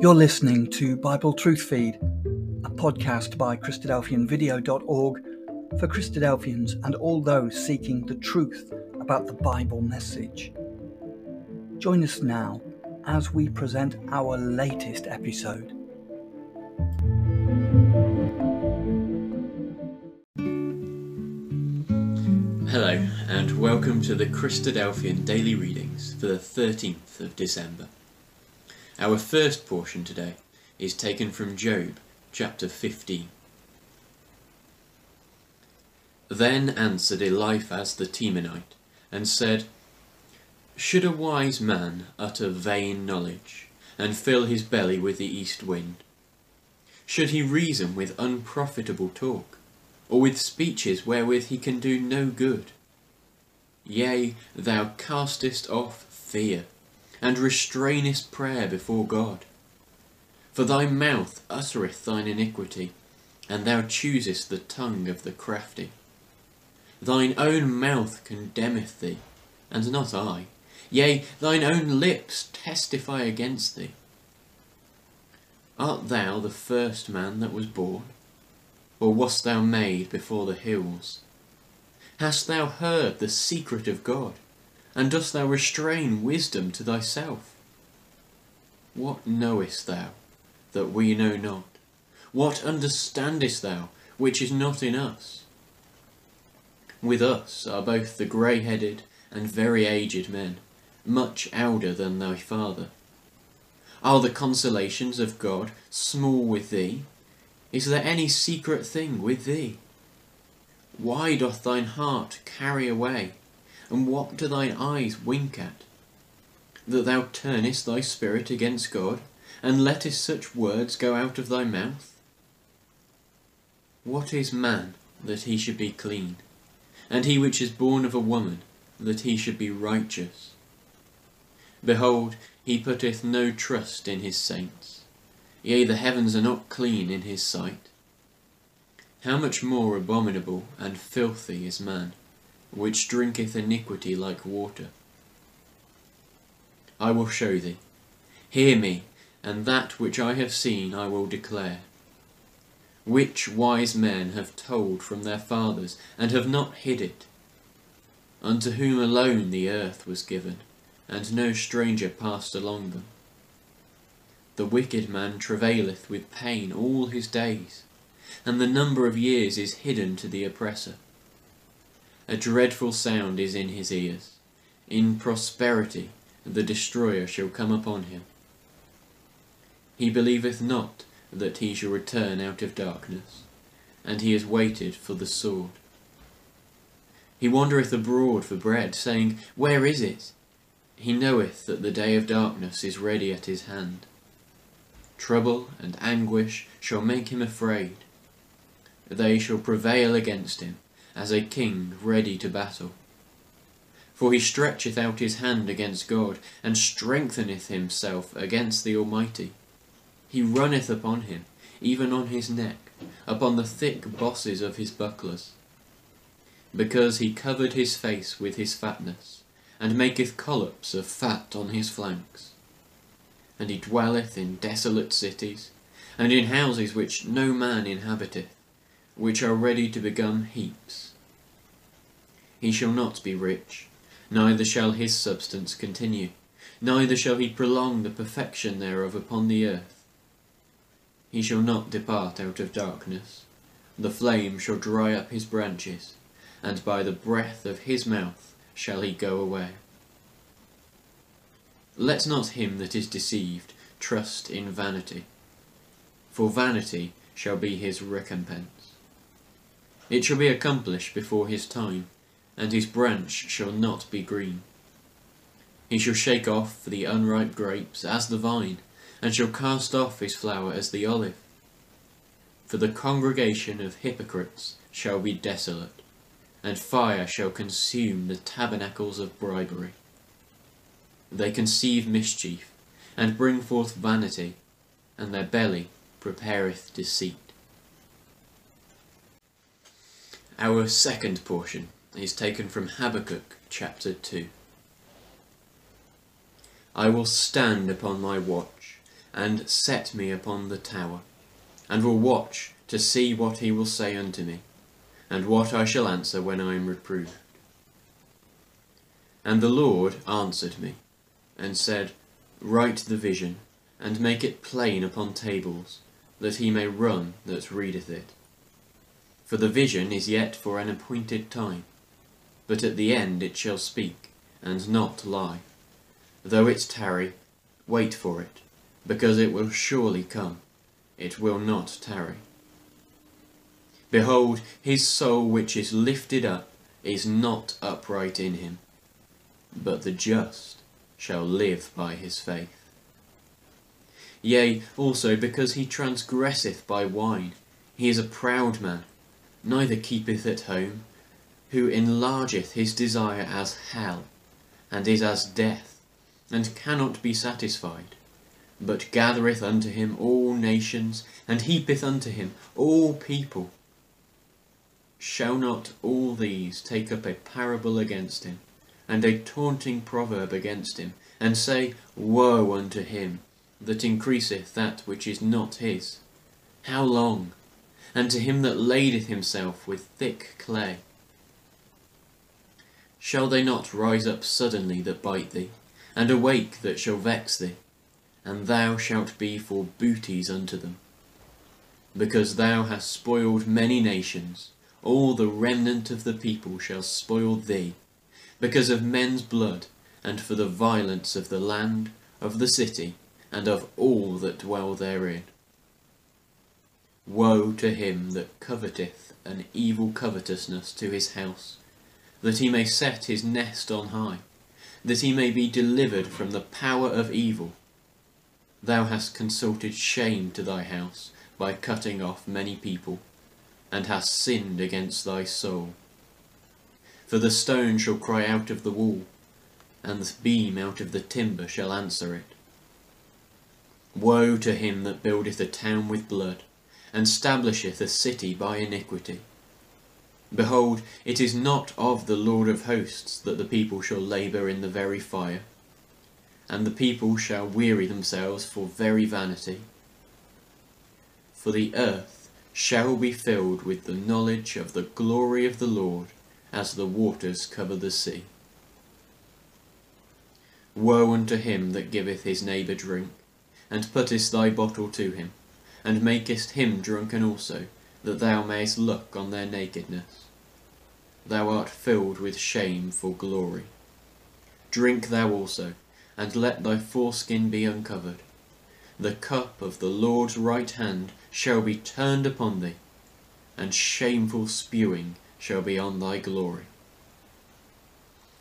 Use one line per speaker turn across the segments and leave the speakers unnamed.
You're listening to Bible Truth Feed, a podcast by Christadelphianvideo.org for Christadelphians and all those seeking the truth about the Bible message. Join us now as we present our latest episode.
Hello, and welcome to the Christadelphian Daily Readings for the 13th of December. Our first portion today is taken from Job chapter 15. Then answered Eliphaz the Temanite, and said, Should a wise man utter vain knowledge, and fill his belly with the east wind? Should he reason with unprofitable talk? or with speeches wherewith he can do no good. Yea, thou castest off fear, and restrainest prayer before God. For thy mouth uttereth thine iniquity, and thou choosest the tongue of the crafty. Thine own mouth condemneth thee, and not I. Yea, thine own lips testify against thee. Art thou the first man that was born? or wast thou made before the hills? Hast thou heard the secret of God, and dost thou restrain wisdom to thyself? What knowest thou that we know not? What understandest thou which is not in us? With us are both the grey-headed and very aged men, much elder than thy father. Are the consolations of God small with thee, is there any secret thing with thee? Why doth thine heart carry away, and what do thine eyes wink at? That thou turnest thy spirit against God, and lettest such words go out of thy mouth? What is man that he should be clean, and he which is born of a woman that he should be righteous? Behold, he putteth no trust in his saints Yea, the heavens are not clean in his sight. How much more abominable and filthy is man, which drinketh iniquity like water? I will show thee. Hear me, and that which I have seen I will declare. Which wise men have told from their fathers, and have not hid it? Unto whom alone the earth was given, and no stranger passed along them. The wicked man travaileth with pain all his days, and the number of years is hidden to the oppressor. A dreadful sound is in his ears. In prosperity the destroyer shall come upon him. He believeth not that he shall return out of darkness, and he has waited for the sword. He wandereth abroad for bread, saying, Where is it? He knoweth that the day of darkness is ready at his hand. Trouble and anguish shall make him afraid. They shall prevail against him, as a king ready to battle. For he stretcheth out his hand against God, and strengtheneth himself against the Almighty. He runneth upon him, even on his neck, upon the thick bosses of his bucklers. Because he covered his face with his fatness, and maketh collops of fat on his flanks and he dwelleth in desolate cities, and in houses which no man inhabiteth, which are ready to become heaps. He shall not be rich, neither shall his substance continue, neither shall he prolong the perfection thereof upon the earth. He shall not depart out of darkness, the flame shall dry up his branches, and by the breath of his mouth shall he go away. Let not him that is deceived trust in vanity, for vanity shall be his recompense. It shall be accomplished before his time, and his branch shall not be green. He shall shake off the unripe grapes as the vine, and shall cast off his flower as the olive. For the congregation of hypocrites shall be desolate, and fire shall consume the tabernacles of bribery. They conceive mischief, and bring forth vanity, and their belly prepareth deceit. Our second portion is taken from Habakkuk chapter 2. I will stand upon my watch, and set me upon the tower, and will watch to see what he will say unto me, and what I shall answer when I am reproved. And the Lord answered me, and said, Write the vision, and make it plain upon tables, that he may run that readeth it. For the vision is yet for an appointed time, but at the end it shall speak, and not lie. Though it tarry, wait for it, because it will surely come, it will not tarry. Behold, his soul which is lifted up is not upright in him, but the just shall live by his faith. Yea, also because he transgresseth by wine, he is a proud man, neither keepeth at home, who enlargeth his desire as hell, and is as death, and cannot be satisfied, but gathereth unto him all nations, and heapeth unto him all people. Shall not all these take up a parable against him, and a taunting proverb against him, and say, Woe unto him that increaseth that which is not his? How long? And to him that ladeth himself with thick clay. Shall they not rise up suddenly that bite thee, and awake that shall vex thee? And thou shalt be for booties unto them. Because thou hast spoiled many nations, all the remnant of the people shall spoil thee, because of men's blood, and for the violence of the land, of the city, and of all that dwell therein. Woe to him that coveteth an evil covetousness to his house, that he may set his nest on high, that he may be delivered from the power of evil. Thou hast consulted shame to thy house by cutting off many people, and hast sinned against thy soul. For the stone shall cry out of the wall, and the beam out of the timber shall answer it. Woe to him that buildeth a town with blood, and stablisheth a city by iniquity. Behold, it is not of the Lord of hosts that the people shall labour in the very fire, and the people shall weary themselves for very vanity. For the earth shall be filled with the knowledge of the glory of the Lord, as the waters cover the sea. Woe unto him that giveth his neighbour drink, and puttest thy bottle to him, and makest him drunken also, that thou mayest look on their nakedness. Thou art filled with shame for glory. Drink thou also, and let thy foreskin be uncovered. The cup of the Lord's right hand shall be turned upon thee, and shameful spewing shall be on thy glory.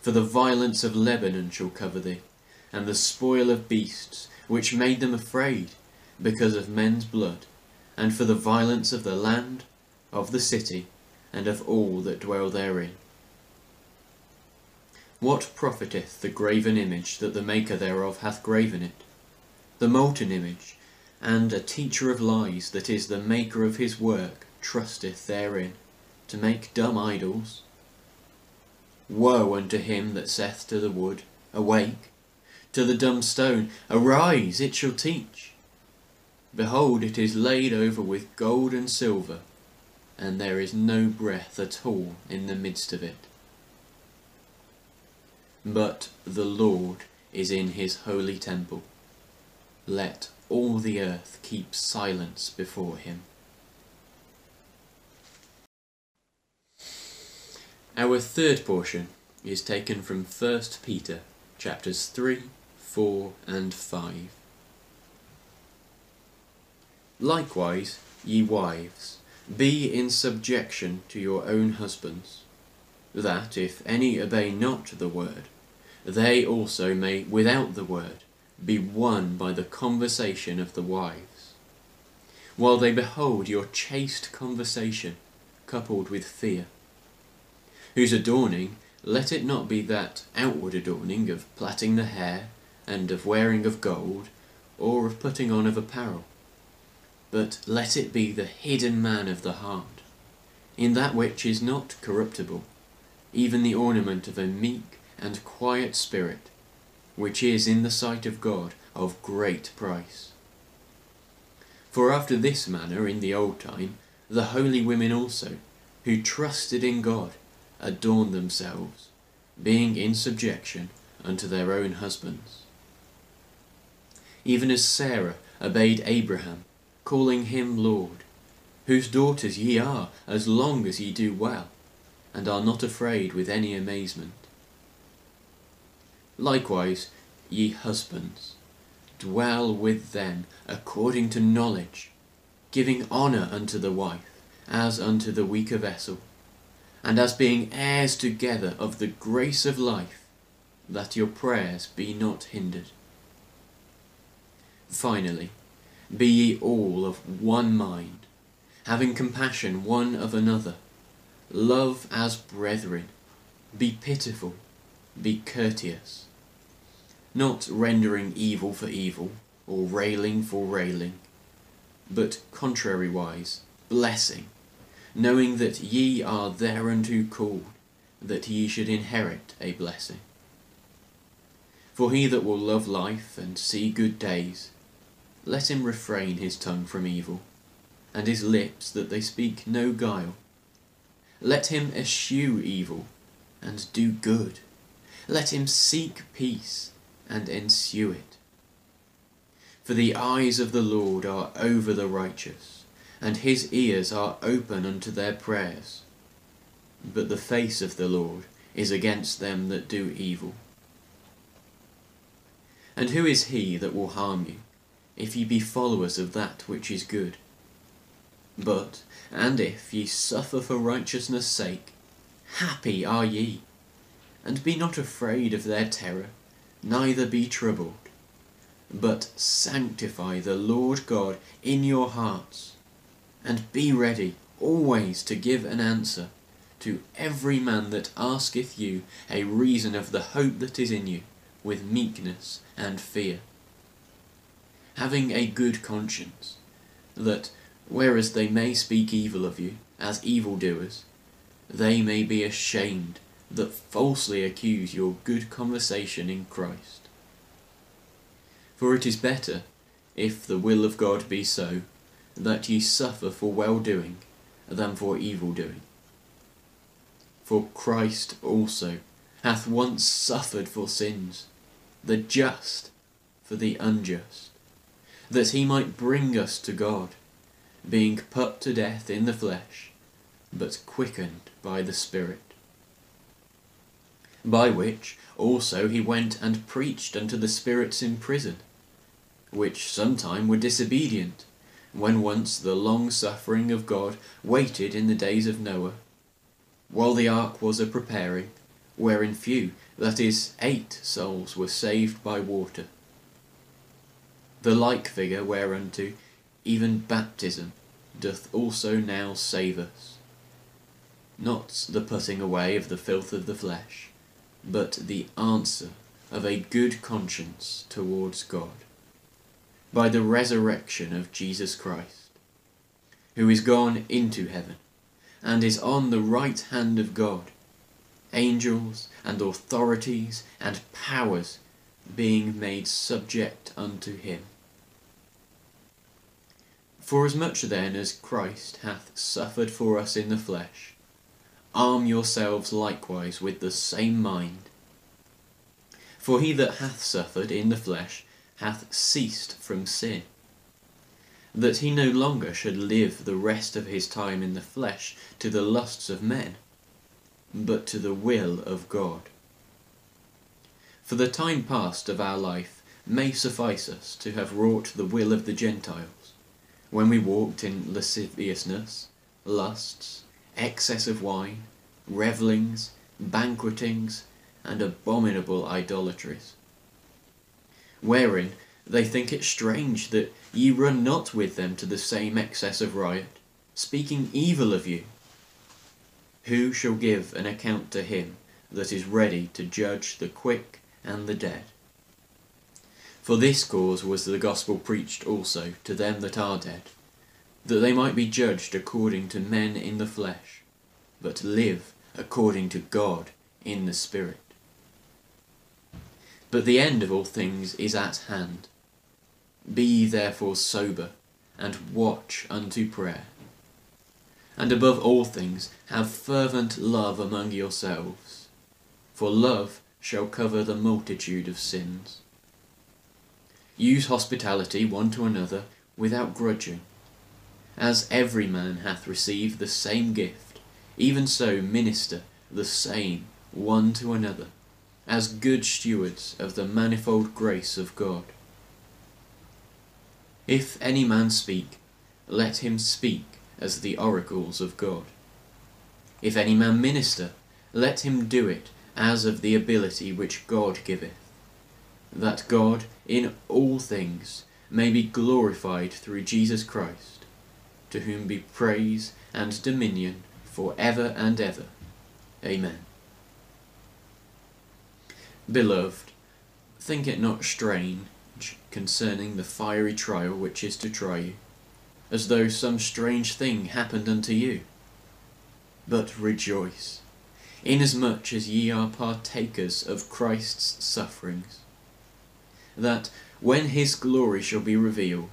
For the violence of Lebanon shall cover thee, and the spoil of beasts, which made them afraid, because of men's blood, and for the violence of the land, of the city, and of all that dwell therein. What profiteth the graven image that the maker thereof hath graven it? The molten image, and a teacher of lies that is the maker of his work trusteth therein, to make dumb idols? Woe unto him that saith to the wood, Awake! To the dumb stone, Arise, it shall teach! Behold, it is laid over with gold and silver, and there is no breath at all in the midst of it. But the Lord is in his holy temple. Let all the earth keep silence before him. Our third portion is taken from 1 Peter chapters 3, 4 and 5. Likewise, ye wives, be in subjection to your own husbands, that if any obey not the word, they also may, without the word, be won by the conversation of the wives, while they behold your chaste conversation coupled with fear, whose adorning let it not be that outward adorning of plaiting the hair, and of wearing of gold, or of putting on of apparel, but let it be the hidden man of the heart, in that which is not corruptible, even the ornament of a meek and quiet spirit, which is in the sight of God of great price. For after this manner in the old time, the holy women also, who trusted in God, adorned themselves, being in subjection unto their own husbands. Even as Sarah obeyed Abraham, calling him Lord, whose daughters ye are, as long as ye do well, and are not afraid with any amazement. Likewise, ye husbands, dwell with them according to knowledge, giving honour unto the wife, as unto the weaker vessel, and as being heirs together of the grace of life, that your prayers be not hindered. Finally, be ye all of one mind, having compassion one of another, love as brethren, be pitiful, be courteous, not rendering evil for evil, or railing for railing, but contrariwise, blessing, knowing that ye are thereunto called, that ye should inherit a blessing. For he that will love life and see good days, let him refrain his tongue from evil, and his lips that they speak no guile. Let him eschew evil, and do good. Let him seek peace, and ensue it. For the eyes of the Lord are over the righteous, and his ears are open unto their prayers. But the face of the Lord is against them that do evil. And who is he that will harm you, if ye be followers of that which is good? But, and if ye suffer for righteousness' sake, happy are ye, and be not afraid of their terror, neither be troubled, but sanctify the Lord God in your hearts, and be ready always to give an answer to every man that asketh you a reason of the hope that is in you with meekness and fear. Having a good conscience, that, whereas they may speak evil of you, as evildoers, they may be ashamed that falsely accuse your good conversation in Christ. For it is better, if the will of God be so, that ye suffer for well doing than for evil doing. For Christ also hath once suffered for sins, the just for the unjust, that he might bring us to God, being put to death in the flesh, but quickened by the Spirit. By which also he went and preached unto the spirits in prison, which sometime were disobedient, when once the long suffering of God waited in the days of Noah, while the ark was a preparing, wherein few, that is, eight souls were saved by water. The like figure whereunto even baptism doth also now save us, not the putting away of the filth of the flesh, but the answer of a good conscience towards God, by the resurrection of Jesus Christ, who is gone into heaven, and is on the right hand of God, angels and authorities and powers being made subject unto him. Forasmuch then as Christ hath suffered for us in the flesh, arm yourselves likewise with the same mind. For he that hath suffered in the flesh hath ceased from sin, that he no longer should live the rest of his time in the flesh to the lusts of men, but to the will of God. For the time past of our life may suffice us to have wrought the will of the Gentiles, when we walked in lasciviousness, lusts, excess of wine, revellings, banquetings, and abominable idolatries. Wherein they think it strange that ye run not with them to the same excess of riot, speaking evil of you. Who shall give an account to him that is ready to judge the quick and the dead? For this cause was the gospel preached also to them that are dead, that they might be judged according to men in the flesh, but live according to God in the Spirit. But the end of all things is at hand. Be therefore sober, and watch unto prayer. And above all things, have fervent love among yourselves, for love shall cover the multitude of sins. Use hospitality one to another without grudging. As every man hath received the same gift, even so minister the same one to another, as good stewards of the manifold grace of God. If any man speak, let him speak as the oracles of God. If any man minister, let him do it as of the ability which God giveth, that God in all things may be glorified through Jesus Christ, to whom be praise and dominion for ever and ever. Amen. Beloved, think it not strange concerning the fiery trial which is to try you, as though some strange thing happened unto you. But rejoice, inasmuch as ye are partakers of Christ's sufferings, that, when his glory shall be revealed,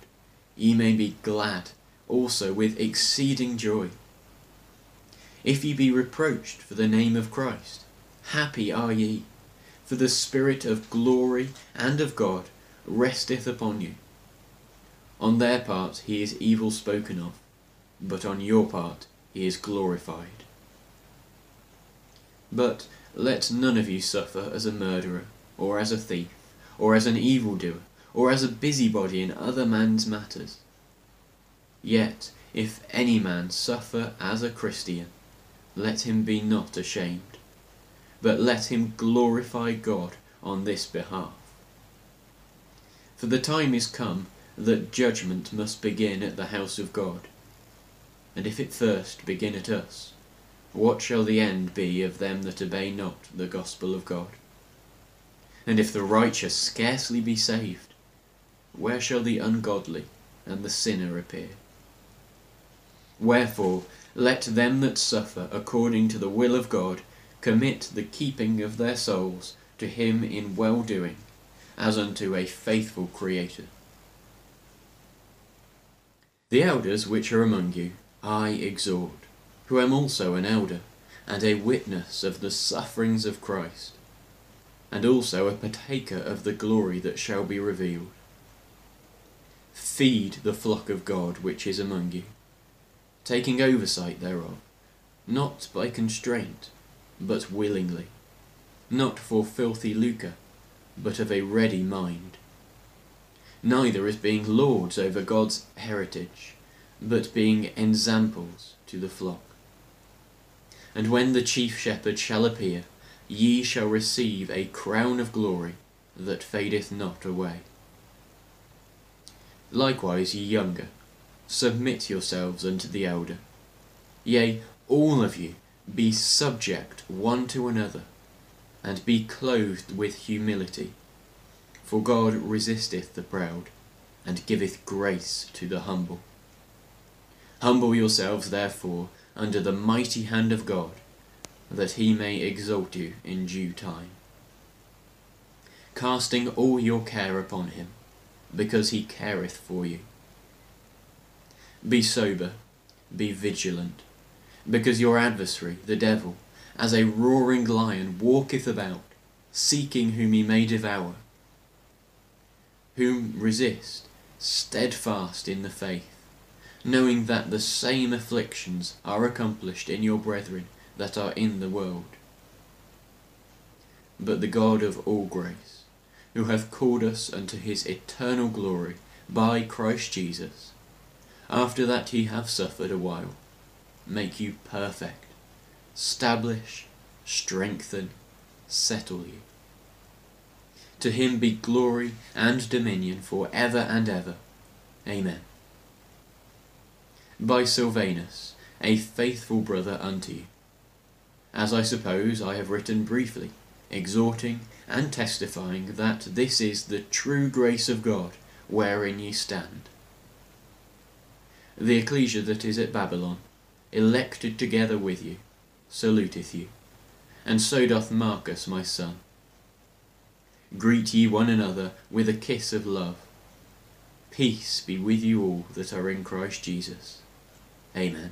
ye may be glad also with exceeding joy. If ye be reproached for the name of Christ, happy are ye, for the Spirit of glory and of God resteth upon you. On their part he is evil spoken of, but on your part he is glorified. But let none of you suffer as a murderer, or as a thief, or as an evildoer, or as a busybody in other men's matters. Yet, if any man suffer as a Christian, let him be not ashamed, but let him glorify God on this behalf. For the time is come that judgment must begin at the house of God. And if it first begin at us, what shall the end be of them that obey not the gospel of God? And if the righteous scarcely be saved, where shall the ungodly and the sinner appear? Wherefore, let them that suffer according to the will of God commit the keeping of their souls to him in well doing, as unto a faithful Creator. The elders which are among you I exhort, who am also an elder, and a witness of the sufferings of Christ, and also a partaker of the glory that shall be revealed. Feed the flock of God which is among you, taking oversight thereof, not by constraint, but willingly, not for filthy lucre, but of a ready mind. Neither as being lords over God's heritage, but being ensamples to the flock. And when the chief shepherd shall appear, ye shall receive a crown of glory that fadeth not away. Likewise, ye younger, submit yourselves unto the elder. Yea, all of you, be subject one to another and be clothed with humility. For God resisteth the proud, and giveth grace to the humble. Humble yourselves, therefore, under the mighty hand of God, that he may exalt you in due time. Casting all your care upon him, because he careth for you. Be sober, be vigilant, because your adversary, the devil, as a roaring lion walketh about, seeking whom he may devour. Whom resist, steadfast in the faith, knowing that the same afflictions are accomplished in your brethren that are in the world. But the God of all grace, who hath called us unto his eternal glory by Christ Jesus, after that he have suffered a while, make you perfect, establish, strengthen, settle you. To him be glory and dominion for ever and ever. Amen. By Silvanus, a faithful brother unto you. As I suppose I have written briefly, exhorting and testifying that this is the true grace of God wherein ye stand. The ecclesia that is at Babylon, elected together with you, saluteth you, and so doth Marcus my son. Greet ye one another with a kiss of love. Peace be with you all that are in Christ Jesus. Amen.